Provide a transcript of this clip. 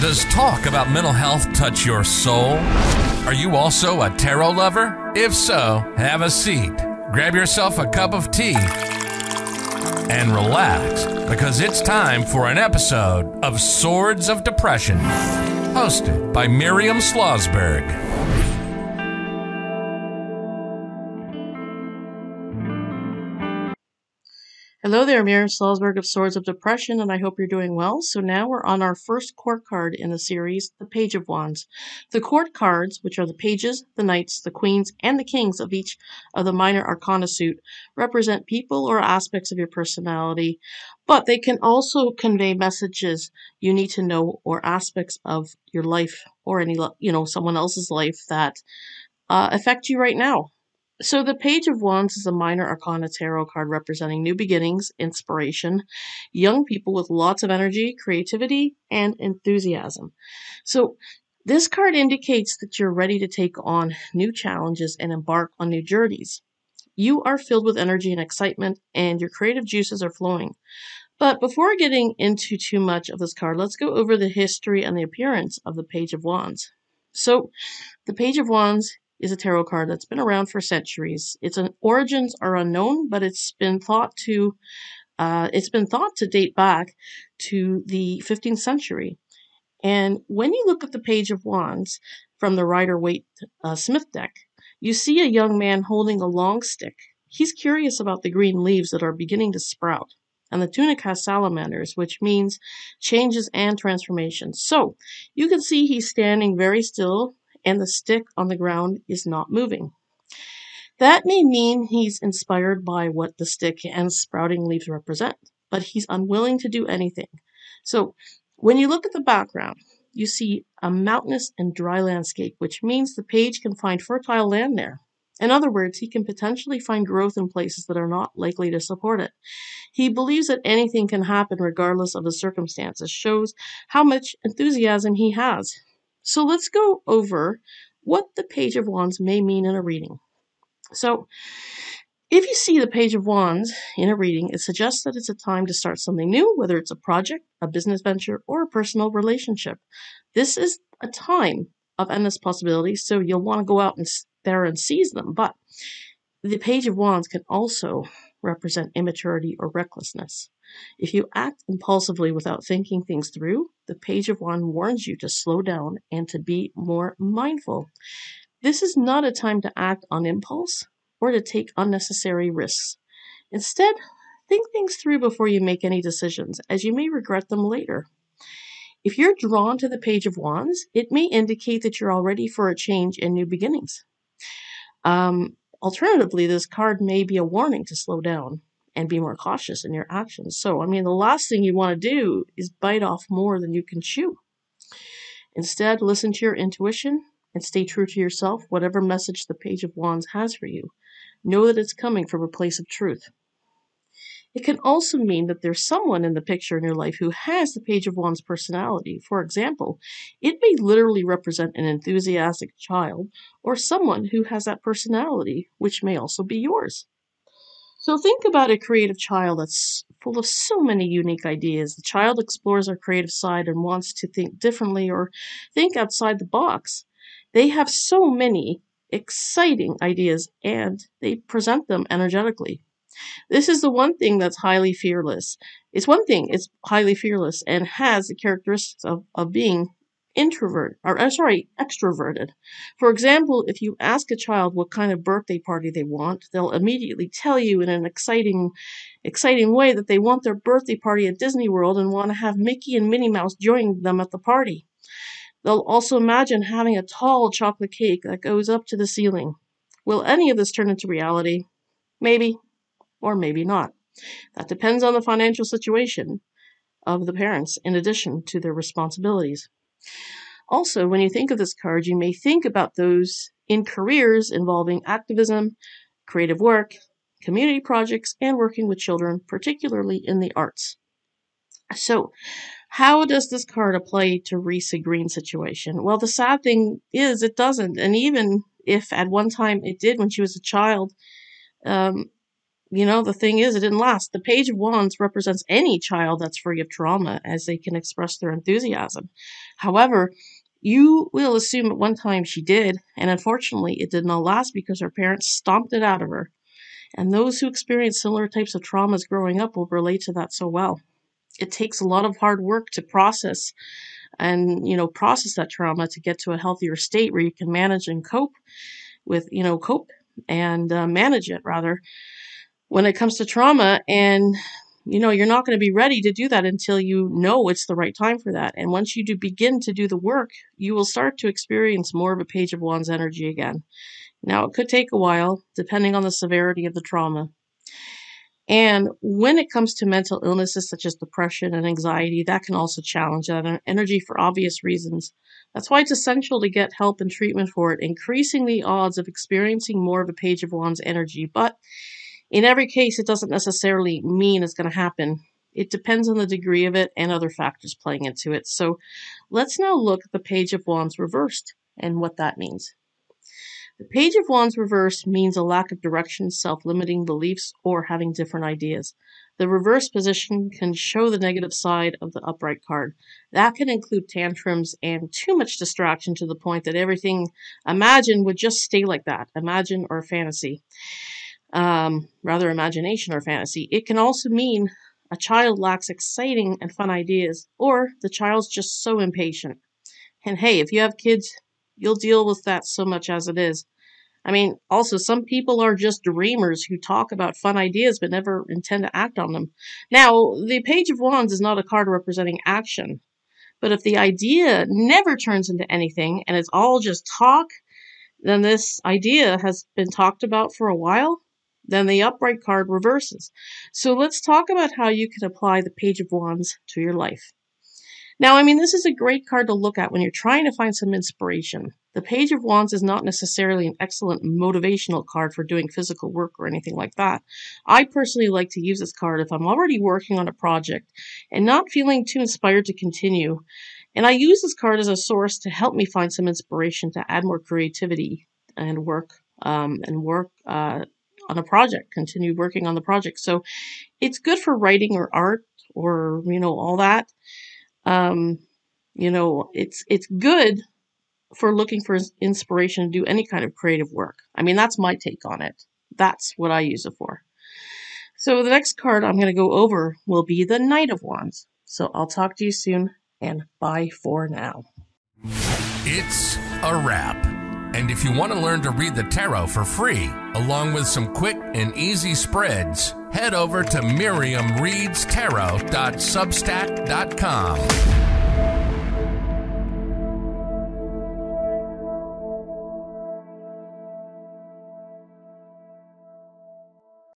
Does talk about mental health touch your soul? Are you also a tarot lover? If so, have a seat, grab yourself a cup of tea, and relax because it's time for an episode of Swords of Depression, hosted by Miriam Slosberg. Hello there, Miriam Slosberg of Swords of Depression, and I hope you're doing well. So now we're on our first court card in the series, the Page of Wands. The court cards, which are the pages, the knights, the queens, and the kings of each of the minor arcana suit, represent people or aspects of your personality, but they can also convey messages you need to know or aspects of your life or any, you know, someone else's life that uh, affect you right now. So the Page of Wands is a minor arcana tarot card representing new beginnings, inspiration, young people with lots of energy, creativity, and enthusiasm. So this card indicates that you're ready to take on new challenges and embark on new journeys. You are filled with energy and excitement, and your creative juices are flowing. But before getting into too much of this card, let's go over the history and the appearance of the Page of Wands. So, the Page of Wands is a tarot card that's been around for centuries. Its origins are unknown, but it's been thought to uh, it's been thought to date back to the 15th century. And when you look at the Page of Wands from the Rider Waite uh, Smith deck, you see a young man holding a long stick. He's curious about the green leaves that are beginning to sprout. And the tunic has salamanders, which means changes and transformations. So you can see he's standing very still and the stick on the ground is not moving. That may mean he's inspired by what the stick and sprouting leaves represent, but he's unwilling to do anything. So, when you look at the background, you see a mountainous and dry landscape, which means the page can find fertile land there. In other words, he can potentially find growth in places that are not likely to support it. He believes that anything can happen regardless of the circumstances, shows how much enthusiasm he has. So let's go over what the Page of Wands may mean in a reading. So, if you see the Page of Wands in a reading, it suggests that it's a time to start something new, whether it's a project, a business venture, or a personal relationship. This is a time of endless possibilities, so you'll want to go out and there and seize them. But the Page of Wands can also represent immaturity or recklessness. If you act impulsively without thinking things through, the Page of Wands warns you to slow down and to be more mindful. This is not a time to act on impulse or to take unnecessary risks. Instead, think things through before you make any decisions, as you may regret them later. If you're drawn to the Page of Wands, it may indicate that you're all ready for a change and new beginnings. Um, alternatively, this card may be a warning to slow down and be more cautious in your actions. So, I mean, the last thing you want to do is bite off more than you can chew. Instead, listen to your intuition and stay true to yourself, whatever message the Page of Wands has for you. Know that it's coming from a place of truth. It can also mean that there's someone in the picture in your life who has the Page of Wands personality. For example, it may literally represent an enthusiastic child or someone who has that personality, which may also be yours. So think about a creative child that's full of so many unique ideas. The child explores their creative side and wants to think differently or think outside the box. They have so many exciting ideas and they present them energetically. This is the one thing that's highly fearless. It's one thing, it's highly fearless and has the characteristics of, of being introvert or uh, sorry extroverted. For example if you ask a child what kind of birthday party they want they'll immediately tell you in an exciting exciting way that they want their birthday party at disney world and want to have mickey and minnie mouse join them at the party. They'll also imagine having a tall chocolate cake that goes up to the ceiling. Will any of this turn into reality? Maybe or maybe not. That depends on the financial situation of the parents in addition to their responsibilities also, when you think of this card, you may think about those in careers involving activism, creative work, community projects, and working with children, particularly in the arts. So, how does this card apply to Risa Green's situation? Well, the sad thing is it doesn't. And even if at one time it did when she was a child, um, you know, the thing is, it didn't last. The Page of Wands represents any child that's free of trauma as they can express their enthusiasm. However, you will assume at one time she did, and unfortunately, it did not last because her parents stomped it out of her. And those who experience similar types of traumas growing up will relate to that so well. It takes a lot of hard work to process and, you know, process that trauma to get to a healthier state where you can manage and cope with, you know, cope and uh, manage it rather when it comes to trauma and you know you're not going to be ready to do that until you know it's the right time for that. And once you do begin to do the work you will start to experience more of a page of wands energy again. Now it could take a while depending on the severity of the trauma. And when it comes to mental illnesses such as depression and anxiety that can also challenge that energy for obvious reasons. That's why it's essential to get help and treatment for it. Increasing the odds of experiencing more of a page of wands energy but in every case, it doesn't necessarily mean it's going to happen. It depends on the degree of it and other factors playing into it. So let's now look at the Page of Wands reversed and what that means. The Page of Wands reversed means a lack of direction, self limiting beliefs, or having different ideas. The reverse position can show the negative side of the upright card. That can include tantrums and too much distraction to the point that everything imagined would just stay like that imagine or fantasy um, rather imagination or fantasy. It can also mean a child lacks exciting and fun ideas, or the child's just so impatient. And hey, if you have kids, you'll deal with that so much as it is. I mean, also, some people are just dreamers who talk about fun ideas but never intend to act on them. Now, the Page of Wands is not a card representing action, but if the idea never turns into anything and it's all just talk, then this idea has been talked about for a while then the upright card reverses. So let's talk about how you can apply the Page of Wands to your life. Now, I mean, this is a great card to look at when you're trying to find some inspiration. The Page of Wands is not necessarily an excellent motivational card for doing physical work or anything like that. I personally like to use this card if I'm already working on a project and not feeling too inspired to continue. And I use this card as a source to help me find some inspiration to add more creativity and work um, and work uh, on a project, continue working on the project. So it's good for writing or art or, you know, all that. Um, you know, it's, it's good for looking for inspiration to do any kind of creative work. I mean, that's my take on it. That's what I use it for. So the next card I'm going to go over will be the Knight of Wands. So I'll talk to you soon and bye for now. It's a wrap. And if you want to learn to read the tarot for free, along with some quick and easy spreads, head over to miriamreadstarot.substack.com.